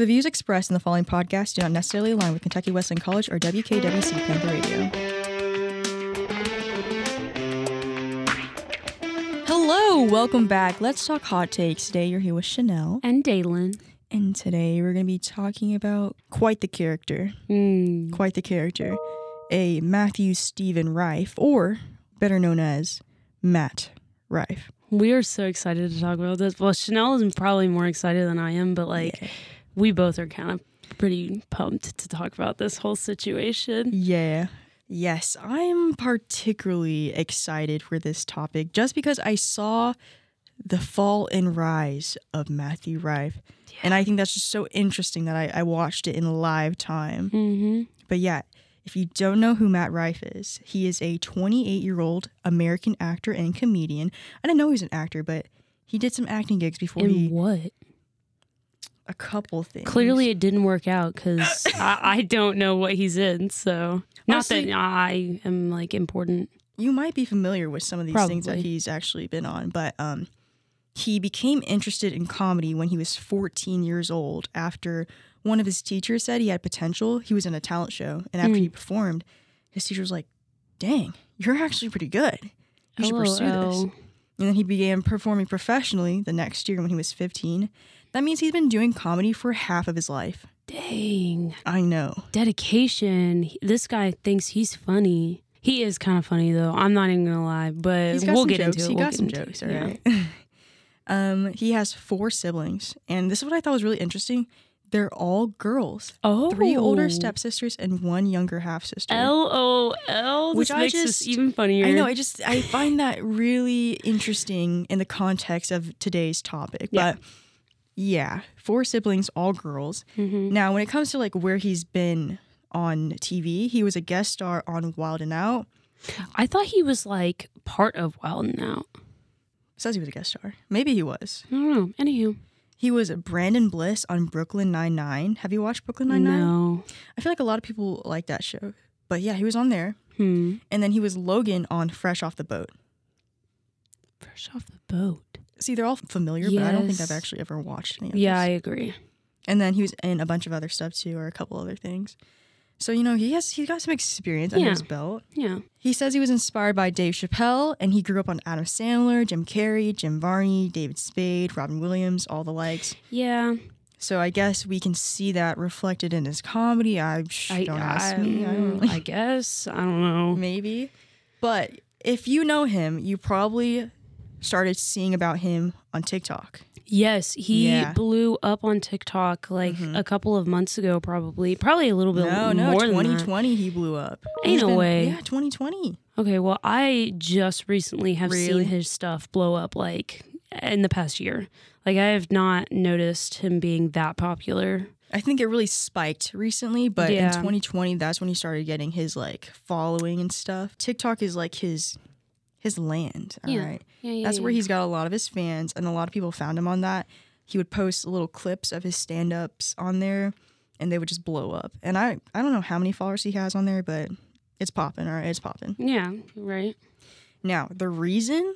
The views expressed in the following podcast do not necessarily align with Kentucky Wesleyan College or WKWC Panther Radio. Hello, welcome back. Let's talk hot takes. Today you're here with Chanel, And Dalen. and today we're going to be talking about quite the character. Mm. Quite the character. A Matthew Stephen Rife, or better known as Matt Rife. We are so excited to talk about this. Well, Chanel is probably more excited than I am, but like Yeah. We both are kind of pretty pumped to talk about this whole situation. Yeah. Yes, I'm particularly excited for this topic just because I saw the fall and rise of Matthew Rife. And I think that's just so interesting that I, I watched it in live time. Mm-hmm. But yeah, if you don't know who Matt Rife is, he is a 28 year old American actor and comedian. I didn't know he was an actor, but he did some acting gigs before And he. what? A couple things. Clearly, it didn't work out because I, I don't know what he's in. So, not Honestly- that I am like important. you might be familiar with some of these things that he's actually been on, but um, he became interested in comedy when he was 14 years old after one of his teachers said he had potential. He was in a talent show, and after he performed, his teacher was like, Dang, you're actually pretty good. You should pursue this. And then he began performing professionally the next year when he was 15. That means he's been doing comedy for half of his life. Dang. I know. Dedication. This guy thinks he's funny. He is kind of funny though. I'm not even gonna lie, but we'll get jokes. into it. He We'll got some jokes, all Yeah. um, he has four siblings, and this is what I thought was really interesting. They're all girls. Oh, Three older stepsisters and one younger half sister. LOL. Which This I makes just- this even funnier. I know. I just I find that really interesting in the context of today's topic. Yeah. But yeah, four siblings, all girls. Mhm. Now, when it comes to like where he's been on TV, he was a guest star on Wild and Out. I thought he was like part of Wild and Out. Says he was a guest star. Maybe he was. I don't know. Anywho, He was Brandon Bliss on Brooklyn Nine Nine. Have you watched Brooklyn Nine Nine? no. I feel like a lot of people like that show. But yeah, he was on there. Hmm. And then he was Logan on Fresh Off the Boat. Fresh off the boat. See, they're all familiar, but I don't think I've actually ever watched any of Yeah, I agree. And then he was in a bunch of other stuff too, or a couple other things. So, you know, he has he's got some experience under his belt. Yeah. He says he was inspired by Dave Chappelle and he grew up on Adam Sandler, Jim Carrey, Jim Varney, David Spade, Robin Williams, all the likes. Yeah. So I guess we can see that reflected in his comedy. I, I, don't ask I, me. I don't mm, really I guess. I don't know. maybe. But if you know him, you probably started seeing about him on TikTok. Yes, he Yeah. Mm-hmm. blew up on TikTok like a couple of months ago, probably. Probably a little bit No, no, more than 2020 he blew up. Ain't no been- way. Yeah, 2020. Okay, well, I just recently have Really? seen his stuff blow up like in the past year. Like I have not noticed him being that popular. I think it really spiked recently, but in 2020 that's when he started getting his like following and stuff. TikTok is like his his land, all right. Yeah. Yeah, yeah. That's where he's got a lot of his fans and a lot of people found him on that. He would post little clips of his stand-ups on there and they would just blow up. And I I don't know how many followers he has on there, but it's popping, all right, it's popping. Yeah, right. Now, the reason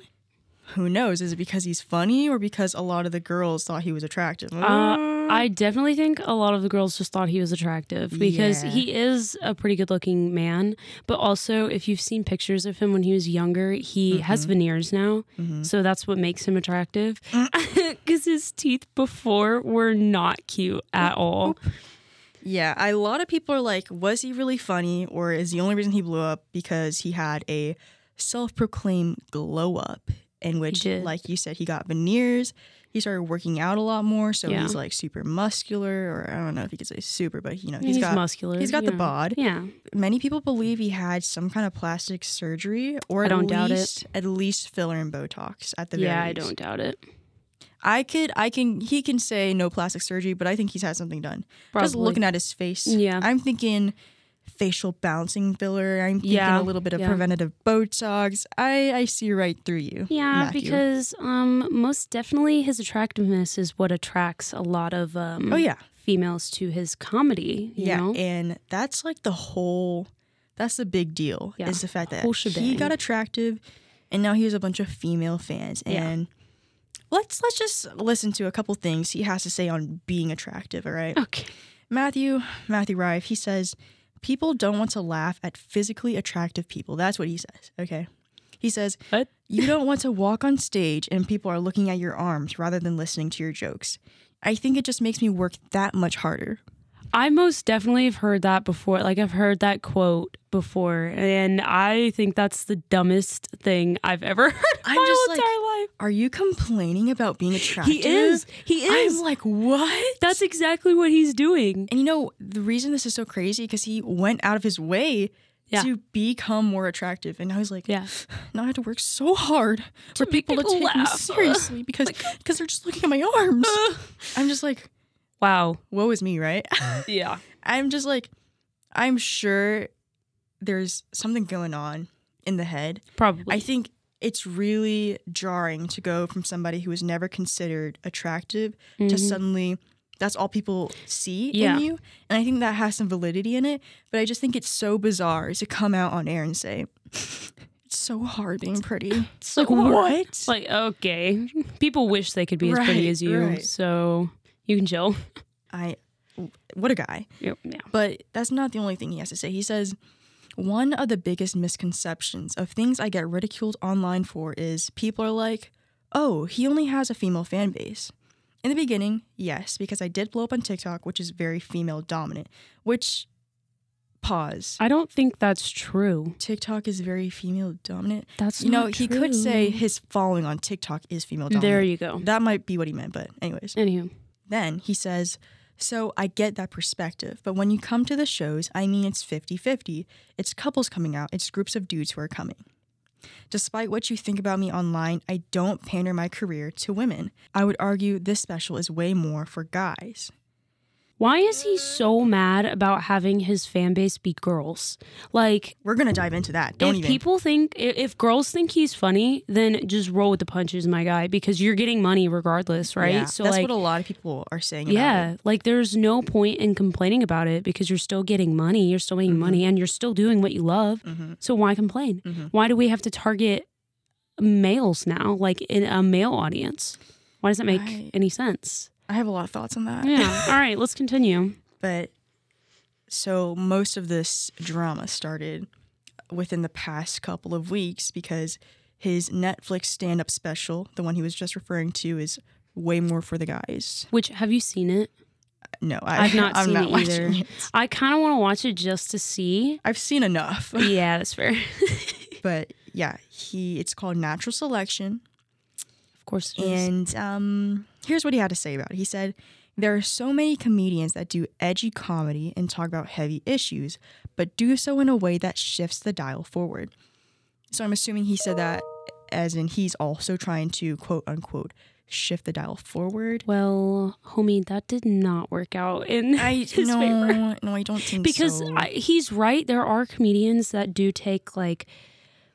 who knows? Is it because he's funny or because a lot of the girls thought he was attractive? Uh, I mm-hmm. definitely think a lot of the girls just thought he was attractive because Yeah. he is a pretty good looking man. But also, if you've seen pictures of him when he was younger, he Mm-hmm. has veneers now. Mm-hmm. So that's what makes him attractive. Mm. Because his teeth before were not cute at all. Yeah, a lot of people are like, was he really funny, or is the only reason he blew up because he had a self-proclaimed glow up, in which, like you said, he got veneers. He started working out a lot more, so Yeah. he's like super muscular, or I don't know if you could say super, but you know, He's, he's got muscular. he's got the bod. Yeah. Many people believe he had some kind of plastic surgery, or I at don't doubt it. least at least filler and Botox at the very least. Yeah, I least. don't doubt it. I could, I can, he can say no plastic surgery, but I think he's had something done. Just looking at his face, Yeah. I'm thinking facial bouncing filler. I'm thinking Yeah, a little bit of yeah. preventative Botox. I, I see right through you. Yeah, Matthew. because um, most definitely his attractiveness is what attracts a lot of um, oh yeah, females to his comedy. You yeah, know? and that's like the whole. That's the big deal. Yeah, Is the fact that he got attractive, and now he has a bunch of female fans, and let's let's just listen to a couple things he has to say on being attractive. All right, Okay. Matthew Matthew Rife. He says people don't want to laugh at physically attractive people. That's what he says. Okay, he says What? you don't want to walk on stage and people are looking at your arms rather than listening to your jokes. I think it just makes me work that much harder. I most definitely have heard that before. Like I've heard that quote before, and I think that's the dumbest thing I've ever heard. in I'm my just whole like, entire life. Are you complaining about being attractive? He is. He is. I'm like, what? That's exactly what he's doing. And you know, the reason this is so crazy because he went out of his way Yeah. to become more attractive. And now he's like, Yeah. now I have to work so hard for make people, to people take me seriously because because they're just looking at my arms. I'm just like, Wow. woe is me, right? Yeah. I'm just like, I'm sure there's something going on in the head. Probably. I think it's really jarring to go from somebody who was never considered attractive to Mhm. suddenly that's all people see Yeah. in you. And I think that has some validity in it. But I just think it's so bizarre to come out on air and say, it's so hard being pretty. It's like, hard. what? Like, okay. People wish they could be as pretty as you. right. So you can chill. I, what a guy. Yep. Yeah. But that's not the only thing he has to say. He says, one of the biggest misconceptions of things I get ridiculed online for is people are like, oh, he only has a female fan base. In the beginning, yes, because I did blow up on TikTok, which is very female dominant, which, pause. I don't think that's true. TikTok is very female dominant. That's You know, he could say his following on TikTok is female dominant. There you go. That might be what he meant, but anyways. Anywho. Then he says, So I get that perspective, but when you come to the shows, I mean, it's 50 50. It's couples coming out, it's groups of dudes who are coming. Despite what you think about me online, I don't pander my career to women. I would argue this special is way more for guys. Why is he so mad about having his fan base be girls? Like, We're to dive into that. Don't if even. people think, if girls think he's funny, then just roll with the punches, my guy, because you're getting money regardless, right? Yeah, so, that's like, what a lot of people are saying. About yeah, like there's no point in complaining about it because you're still getting money, you're still making Mm-hmm. money, and you're still doing what you love. So why complain? Mm-hmm. Why do we have to target males now, like in a male audience? Why does that make any sense? I have a lot of thoughts on that. Yeah. All right, let's continue. But so most of this drama started within the past couple of weeks because his Netflix stand up special, the one he was just referring to, is way more for the guys. Which have you seen it? No, I, I've not I'm seen not it either. it. I kind of want to watch it just to see. I've seen enough. Yeah, that's fair. but yeah, he it's called Natural Selection. of course, it is. And um, here's what he had to say about it. He said, There are so many comedians that do edgy comedy and talk about heavy issues, but do so in a way that shifts the dial forward. So I'm assuming he said that as in he's also trying to quote unquote shift the dial forward. well, homie, that did not work out in I his no, favor. no, I don't think because so. I, he's right. There are comedians that do take like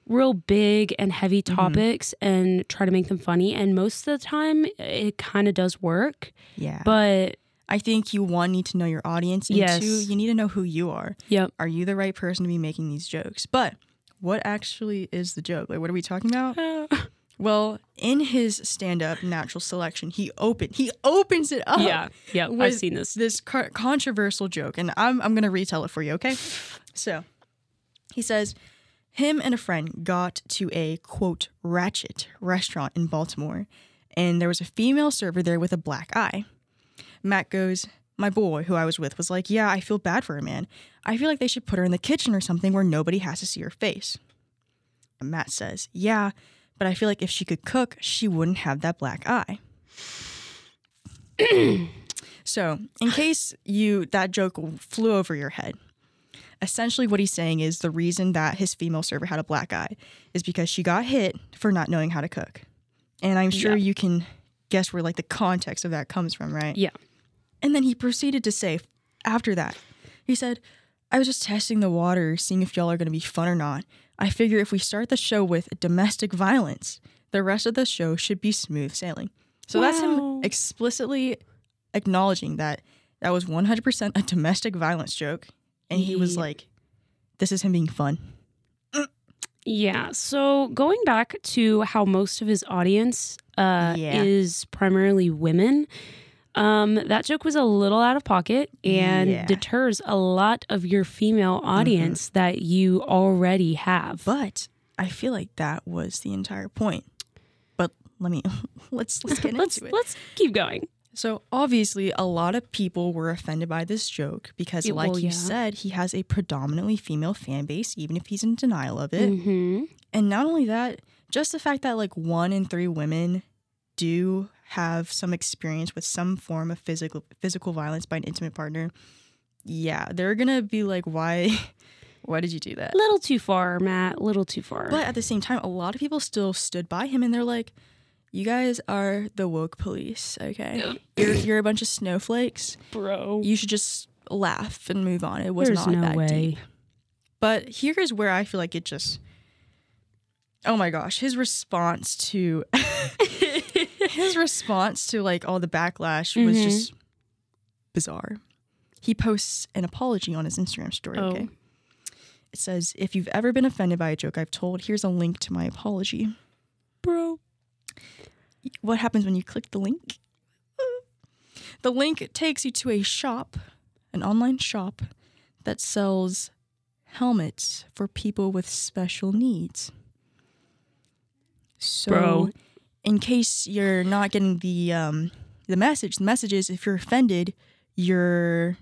real big and heavy Mm-hmm. topics and try to make them funny, and most of the time it kind of does work. yeah, But I think you one need to know your audience, and Yes. two, you need to know who you are. yep, Are you the right person to be making these jokes? But what actually is the joke? Like, what are we talking about? Well, in his stand-up natural selection, he opened he opens it up. yeah, yeah. I've seen this. This co- controversial joke, and I'm I'm gonna retell it for you. Okay, so he says him and a friend got to a quote ratchet restaurant in Baltimore, and there was a female server there with a black eye. Matt goes. My boy, who I was with, was like, Yeah, I feel bad for her, man. I feel like they should put her in the kitchen or something where nobody has to see her face. And Matt says, Yeah, but I feel like if she could cook, she wouldn't have that black eye. so, in case you that joke flew over your head, essentially what he's saying is the reason that his female server had a black eye is because she got hit for not knowing how to cook. And I'm sure Yeah. you can guess where like the context of that comes from, right? Yeah. And then he proceeded to say after that, he said, I was just testing the water, seeing if y'all are going to be fun or not. I figure if we start the show with domestic violence, the rest of the show should be smooth sailing. So that's him explicitly acknowledging that that was 100% a domestic violence joke. And he was like, this is him being fun. Yeah. So going back to how most of his audience uh, Yeah. is primarily women. Um, that joke was a little out of pocket and Yeah. Mm-hmm. deters a lot of your female audience that you already have. But I feel like that was the entire point. But let me let's let's get let's it. let's keep going. So obviously, a lot of people were offended by this joke because, Yeah, like well, you yeah. said, he has a predominantly female fan base, even if he's in denial of it. hmm And not only that, just the fact that like one in three women do have some experience with some form of physical physical violence by an intimate partner. Yeah, they're gonna be like, why, why did you do that? A little too far, Matt. A little too far. But at the same time, a lot of people still stood by him and they're like, you guys are the woke police, okay? You're, you're a bunch of snowflakes. Bro, You should just laugh and move on. It was there's not no that way. deep. But here is where I feel like it just. Oh my gosh, his response to his response to like all the backlash was Mhm. just bizarre. He posts an apology on his Instagram story. Oh. Okay, it says, "If you've ever been offended by a joke I've told, here's a link to my apology." Bro. What happens when you click the link? The link takes you to a shop, an online shop that sells helmets for people with special needs. So, Bro. in case you're not getting the um, the message, the message is if you're offended, you're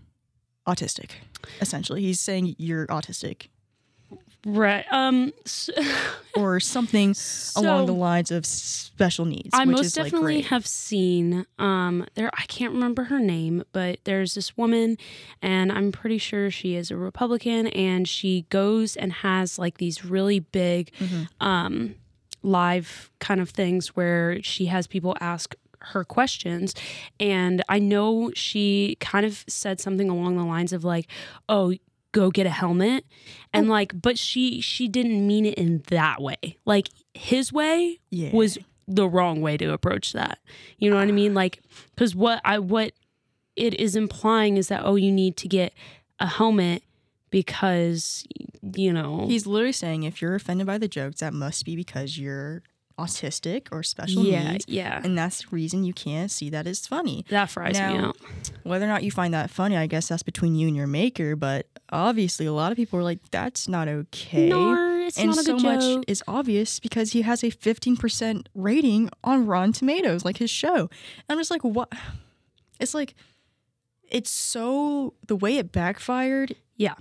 autistic. Essentially, he's saying you're autistic Right. Um. s- or something along the lines of special needs. I which most is, like, definitely great. have seen um there I can't remember her name, but there's this woman and I'm pretty sure she is a Republican and she goes and has like these really big Mhm. um live kind of things where she has people ask her questions and I know she kind of said something along the lines of like, "Oh, go get a helmet." And oh. like but she she didn't mean it in that way. Like his way yeah. was the wrong way to approach that. You know what I mean? Like, because what I what it is implying is that oh, you need to get a helmet because you know He's literally saying if you're offended by the jokes, that must be because you're autistic or special yeah needs. yeah And that's the reason you can't see that as funny. that fries me out. Whether or not you find that funny, I guess that's between you and your maker. But obviously, a lot of people were like, that's not okay. No, it's and not a so good much joke. is obvious because he has a 15% rating on Rotten Tomatoes, like his show. And I'm just like, what? It's like, it's so, the way it backfired, Yeah.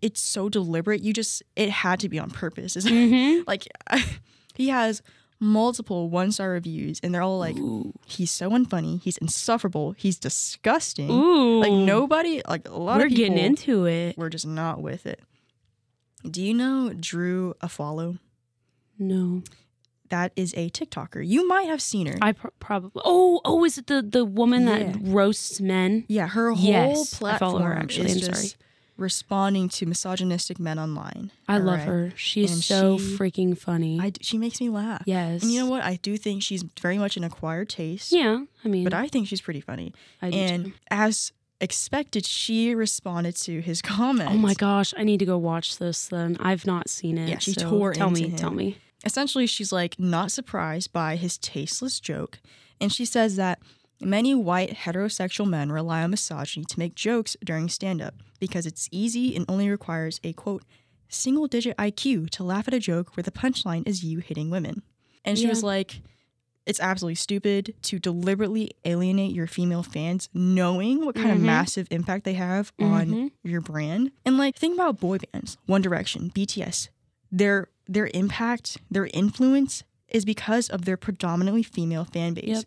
it's so deliberate. You just, it had to be on purpose. Isn't Mhm. it? Like, he has multiple one star reviews, and they're all like, Ooh. he's so unfunny, he's insufferable, he's disgusting. Ooh. Like, nobody, like, a lot We're of people are getting into it. We're just not with it. Do you know Drew Afualo? No, that is a TikToker. You might have seen her. I pr- probably. Oh, oh, is it the the woman Yeah. that roasts men? yeah, her whole Yes, I follow her, actually. I'm sorry. Responding to misogynistic men online. I love Alright? her. She's And so she- freaking funny. I, she makes me laugh. yes. And you know what? I do think she's very much an acquired taste. Yeah, I mean, But I think she's pretty funny. I do and too. as expected, she responded to his comment. Oh my gosh, I need to go watch this then. I've not seen it. Yeah, she so tore Tell me, him. tell me. Essentially, she's like not surprised by his tasteless joke. And she says that many white heterosexual men rely on misogyny to make jokes during stand up because it's easy and only requires a quote, single digit IQ to laugh at a joke where the punchline is you hitting women. And she Yeah. was like, it's absolutely stupid to deliberately alienate your female fans knowing what kind of Mhm. massive impact they have on Mhm. your brand. And like think about boy bands, One Direction, BTS. Their their impact, their influence is because of their predominantly female fan base. Yep.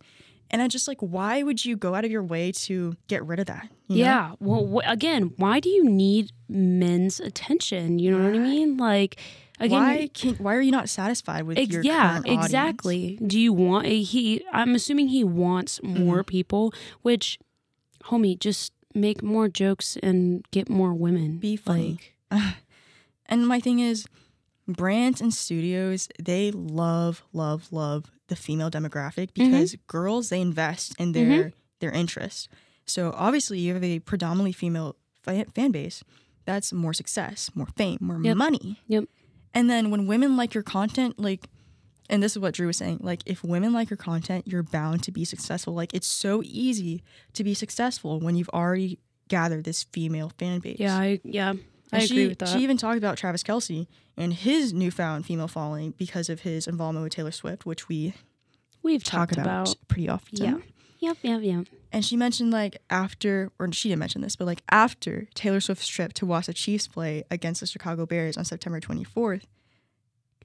And I just like why would you go out of your way to get rid of that? you know? Yeah. Well, wh- again, why do you need men's attention? You know what I mean? Like, again, why can why are you not satisfied with ex- your yeah, current audience? exactly. Do you want a he? I'm assuming he wants more Mm-hmm. people. Which, homie, just make more jokes and get more women. Be funny. Like, And my thing is, brands and studios, they love, love, love the female demographic Mm-hmm. because girls they invest in their their interest. So obviously, you have a predominantly female fa- fan base. That's more success, more fame, more Yep. money. Yep. And then when women like your content, like and this is what Drew was saying. Like, if women like your content, you're bound to be successful. Like, it's so easy to be successful when you've already gathered this female fan base. Yeah, I yeah. I And agree she, with that. She even talked about Travis Kelce and his newfound female following because of his involvement with Taylor Swift, which we We've talk talked about, about. pretty often. Yeah. Yep, yep, yep. And she mentioned like after, or she didn't mention this, but like after Taylor Swift's trip to watch the Chiefs play against the Chicago Bears on September 24th,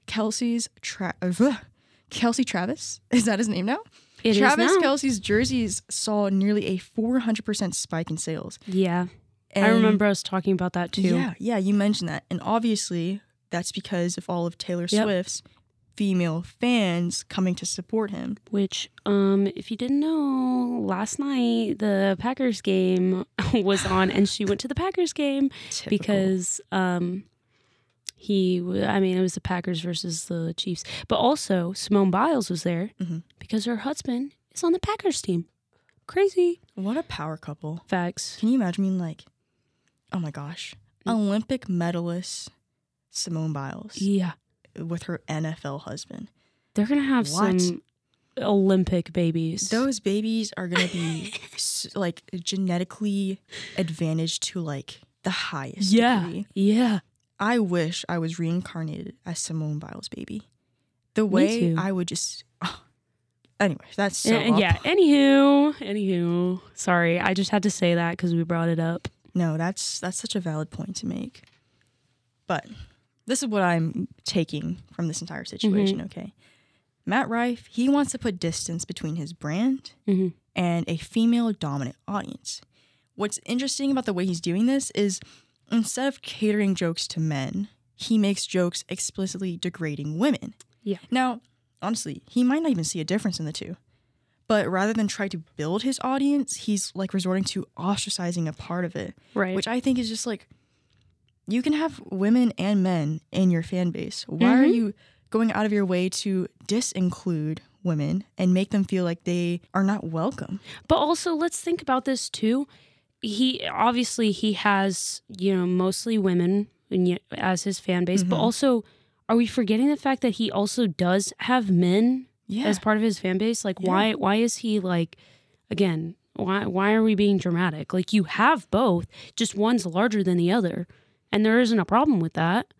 Kelce's tra- uh, Kelce Travis is that his name now? It is Travis now. Kelce's jerseys saw nearly a 400% spike in sales. Yeah. I And- remember us talking about that too. Yeah, yeah, you mentioned that. And obviously, that's because of all of Taylor Yep. Swift's female fans coming to support him. Which, um, if you didn't know, last night the Packers game was on, and she went to the Packers game Typical. because, um, he, I mean, it was the Packers versus the Chiefs, but also Simone Biles was there Mhm. because her husband is on the Packers team. Crazy what a power couple. facts. Can you imagine being like, oh my gosh, Olympic medalist Simone Biles Yeah, with her NFL husband? they're gonna have What? some Olympic babies. Those babies are gonna be s- like genetically advantaged to like the highest yeah, degree. yeah. I wish I was reincarnated as Simone Biles' baby. The way. I would just. Ah. Anyway, that's so. yeah, off- yeah. Anywho, anywho. Sorry, I just had to say that because we brought it up. No, that's that's such a valid point to make. But this is what I'm taking from this entire situation. Okay, Matt Rife he wants to put distance between his brand Mhm. and a female dominant audience. What's interesting about the way he's doing this is instead of catering jokes to men, he makes jokes explicitly degrading women. Yeah. Now, honestly, he might not even see a difference in the two. But rather than try to build his audience, he's like resorting to ostracizing a part of it, Right. which I think is just like you can have women and men in your fan base. Why are Mhm. you going out of your way to disinclude women and make them feel like they are not welcome? But also, let's think about this too. He obviously he has you know mostly women as his fan base, but Mhm. also, are we forgetting the fact that he also does have men Yeah. as part of his fan base? Like, Yeah. why why is he like again? Why why are we being dramatic? Like, you have both, just one's larger than the other, and there isn't a problem with that.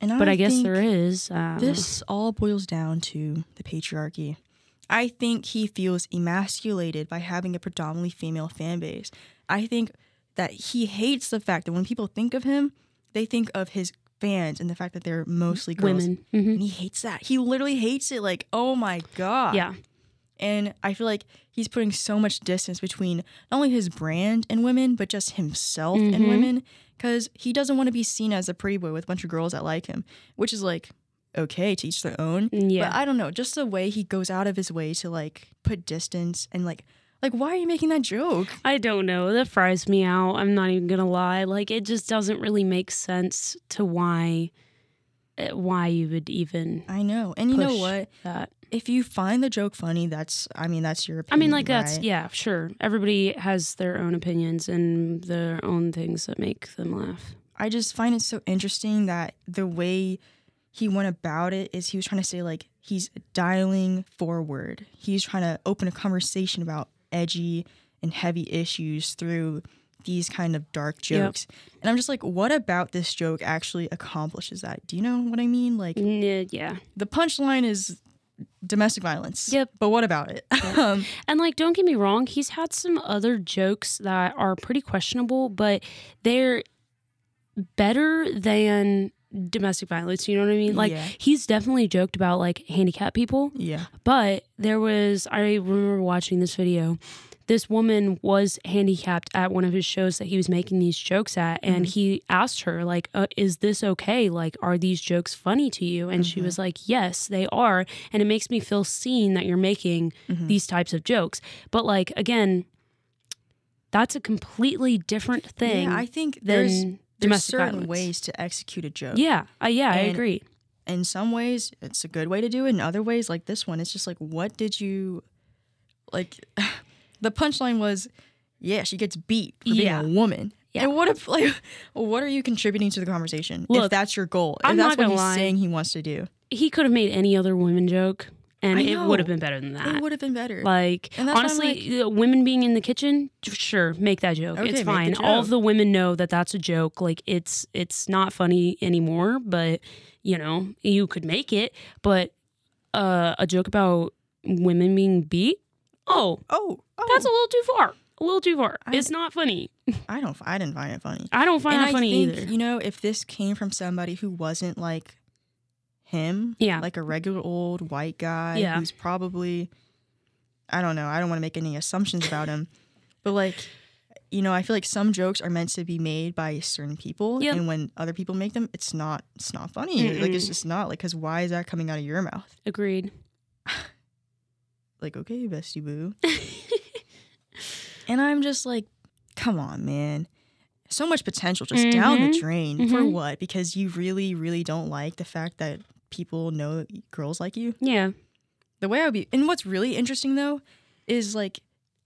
and But I, guess there is. Um, This all boils down to the patriarchy. I think he feels emasculated by having a predominantly female fan base. I think that he hates the fact that when people think of him, they think of his fans and the fact that they're mostly girls. women. Mhm. And he hates that. He literally hates it. Like, oh my God. Yeah. And I feel like he's putting so much distance between not only his brand and women, but just himself and Mhm. women. Because he doesn't want to be seen as a pretty boy with a bunch of girls that like him, which is like, okay, to each their own. Yeah. But I don't know, just the way he goes out of his way to like put distance and like, like, why are you making that joke? I don't know. That fries me out. I'm not even gonna lie. Like it just doesn't really make sense to why uh, why you would even I know. And you know what? that. If you find the joke funny, that's, I mean, that's your opinion. I mean, like that's yeah, sure. Everybody has their own opinions and their own things that make them laugh. I just find it so interesting that the way he went about it is he was trying to say like he's dialing forward. He's trying to open a conversation about edgy and heavy issues through these kind of dark Yep. jokes. And I'm just like, what about this joke actually accomplishes that? Do you know what I mean? Like Yeah, yeah. the punchline is domestic violence. Yep. But what about it? um, And like, don't get me wrong, he's had some other jokes that are pretty questionable, but they're better than domestic violence. You know what I mean? Like, Yeah. he's definitely joked about like handicapped people, yeah. but there was, I remember watching this video. This woman was handicapped at one of his shows that he was making these jokes at, and mm-hmm. he asked her, like, uh, "Is this okay? Like, are these jokes funny to you?" And she mm-hmm. was like, "Yes, they are." And it makes me feel seen that you're making mm-hmm. these types of jokes. But like again, that's a completely different thing. Yeah, I think there's there's certain violence. ways to execute a joke. Yeah, uh, yeah, I agree. in some ways it's a good way to do it in other ways like this one it's just like what did you like the punchline was yeah she gets beat for being Yeah. a woman Yeah. and what if like what are you contributing to the conversation if that's your goal if I'm that's not what he's lie. saying he wants to do he could have made any other women joke, and I it know. would have been better than that. It would have been better. Like And that's why I'm honestly, uh, women being in the kitchen, sure, make that joke. Okay, it's fine. All the women know that that's a joke. Like it's it's not funny anymore. But you know, you could make it. But uh, a joke about women being beat, oh, oh, oh, that's a little too far. A little too far. I- it's not funny. I don't. I didn't find it funny. I don't find and that I funny think, either. You know, if this came from somebody who wasn't like him, Yeah. like a regular old white guy Yeah. who's probably, I don't know, I don't want to make any assumptions about him, but like, you know, I feel like some jokes are meant to be made by certain people, Yep. and when other people make them, it's not, it's not funny. Like, it's just not. Like, because why is that coming out of your mouth? Agreed. Like, okay, bestie boo. And I'm just like, come on, man. So much potential just down the Mhm. drain. For Mhm. what? Because you really, really don't like the fact that people know girls like you? Yeah. The way I would be. And what's really interesting, though, is like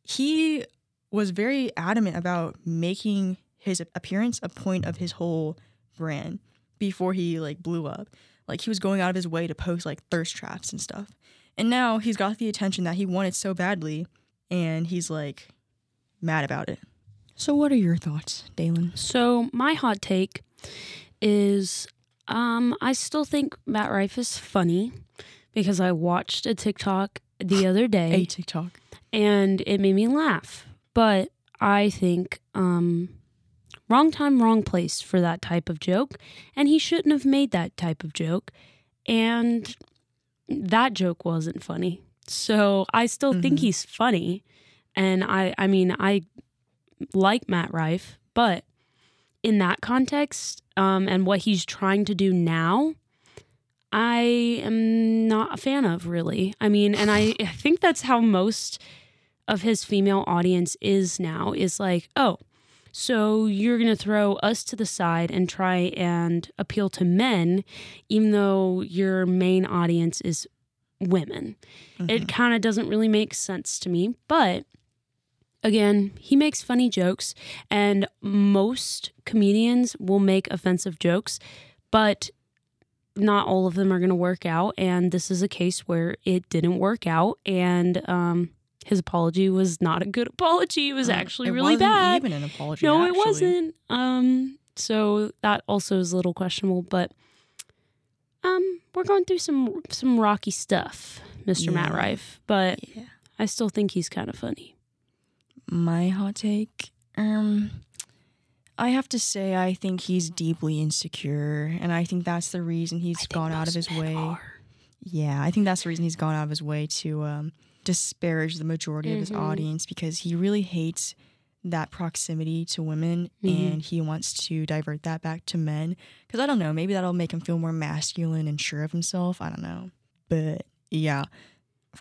he was very adamant about making his appearance a point of his whole brand before he like blew up. Like he was going out of his way to post like thirst traps and stuff. And now he's got the attention that he wanted so badly and he's like mad about it. So what are your thoughts, Dalen? So my hot take is um I still think Matt Rife is funny because I watched a TikTok the other day A TikTok. and it made me laugh. But I think um wrong time, wrong place for that type of joke and he shouldn't have made that type of joke and that joke wasn't funny. So I still think Mhm. he's funny and I I mean I like Matt Rife, but in that context um, and what he's trying to do now, I am not a fan of really. I mean, and I, I think that's how most of his female audience is now is like, oh, so you're going to throw us to the side and try and appeal to men, even though your main audience is women. It kind of doesn't really make sense to me, but again, he makes funny jokes, and most comedians will make offensive jokes, but not all of them are going to work out. And this is a case where it didn't work out, and um, his apology was not a good apology. It was Um, actually it really bad. Even an apology. No, actually. it wasn't. Um, so that also is a little questionable, but um, we're going through some some rocky stuff, Mr. Matt Yeah. Rife, but Yeah. I still think he's kind of funny. My hot take. Um, I have to say, I think he's deeply insecure, and I think that's the reason he's gone out of his way. are. Yeah, I think that's the reason he's gone out of his way to um, disparage the majority of his Mhm. audience because he really hates that proximity to women Mhm. and he wants to divert that back to men. Because I don't know, maybe that'll make him feel more masculine and sure of himself. I don't know. But yeah,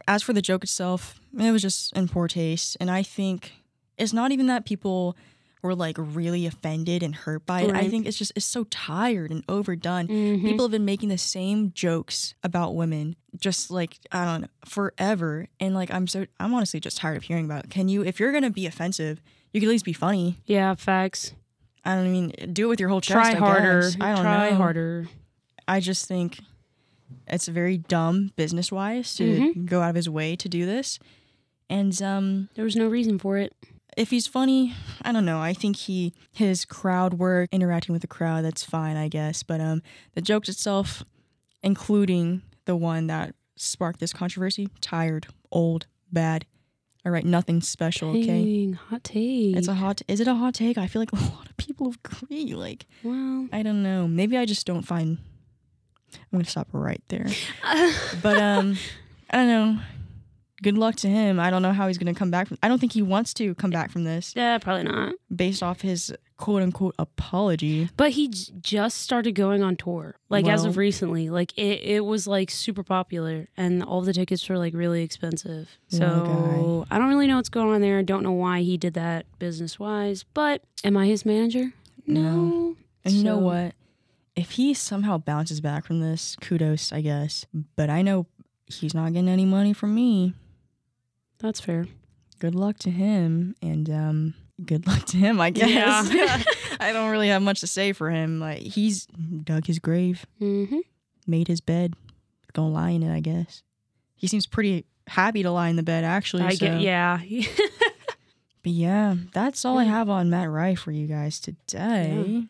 as for the joke itself, it was just in poor taste. And I think it's not even that people were like really offended and hurt by it. I think it's just, it's so tired and overdone Mhm. people have been making the same jokes about women just like i don't know forever and like i'm so i'm honestly just tired of hearing about it can you if you're gonna be offensive you can at least be funny Yeah, facts. i don't mean do it with your whole chest Try I harder. guess. i don't Try know harder. i just think it's very dumb business wise to Mm-hmm. go out of his way to do this and um There was no reason for it. if he's funny, I don't know. I think he his crowd work, interacting with the crowd, that's fine, I guess. But um, the jokes itself, including the one that sparked this controversy, tired, old, bad. All right, nothing special. Okay, hot take. it's a hot. Is it a hot take? I feel like a lot of people agree. Like well. I don't know. Maybe I just don't find. I'm gonna stop right there. But um, I don't know. Good luck to him. I don't know how he's gonna come back. From, I don't think he wants to come back from this yeah, probably not. based off his quote unquote apology. But he j- just started going on tour, like as of recently. Like it, it was like super popular, and all the tickets were like really expensive. So I don't really know what's going on there. I don't know why he did that business wise. But am I his manager? No. And you know what? If he somehow bounces back from this, kudos, I guess. But I know he's not getting any money from me. That's fair. Good luck to him, and um, good luck to him. I guess. Yeah. I don't really have much to say for him. Like he's dug his grave, hmm made his bed, gonna lie in it, I guess. He seems pretty happy to lie in the bed, actually. I so- get yeah. But yeah, that's all I have on Matt Rye for you guys today.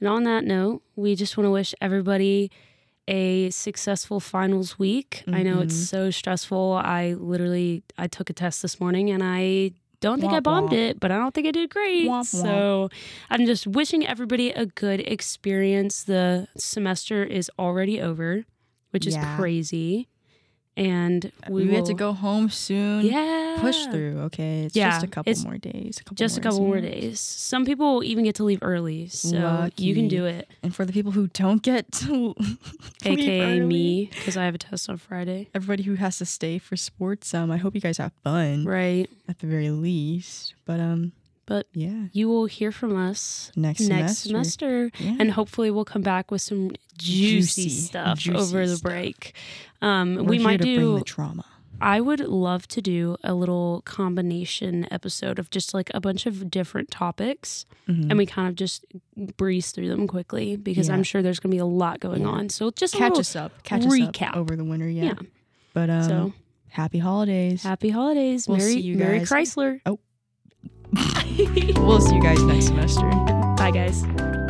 And on that note, we just want to wish everybody a successful finals week. I know it's Mhm. so stressful. I literally I took a test this morning and I don't think I bombed womp. it, but I don't think I did great. Womp womp. So I'm just wishing everybody a good experience. The semester is already over, which is Yeah. crazy. And we, We, will, get to go home soon. Yeah. Push through, okay? It's Yeah, just a couple more days. A couple Just a couple more days. days. Some people even get to leave early, so you can do it. And for the people who don't get to AKA me, because I have a test on Friday. everybody who has to stay for sports, um, I hope you guys have fun Right. at the very least. But um, But yeah, you will hear from us next, next semester. semester. Yeah. And hopefully we'll come back with some juicy, Juicy, stuff juicy over the stuff. break. Um, we might do the trauma. I would love to do a little combination episode of just like a bunch of different topics Mhm. and we kind of just breeze through them quickly because Yeah. I'm sure there's going to be a lot going Yeah. on. So just catch us up, catch us recap. up over the winter. Yeah. Yeah. But um, So happy holidays. happy holidays. We'll Merry, see you Merry guys. Chrysler. We'll see you guys next semester. Bye guys.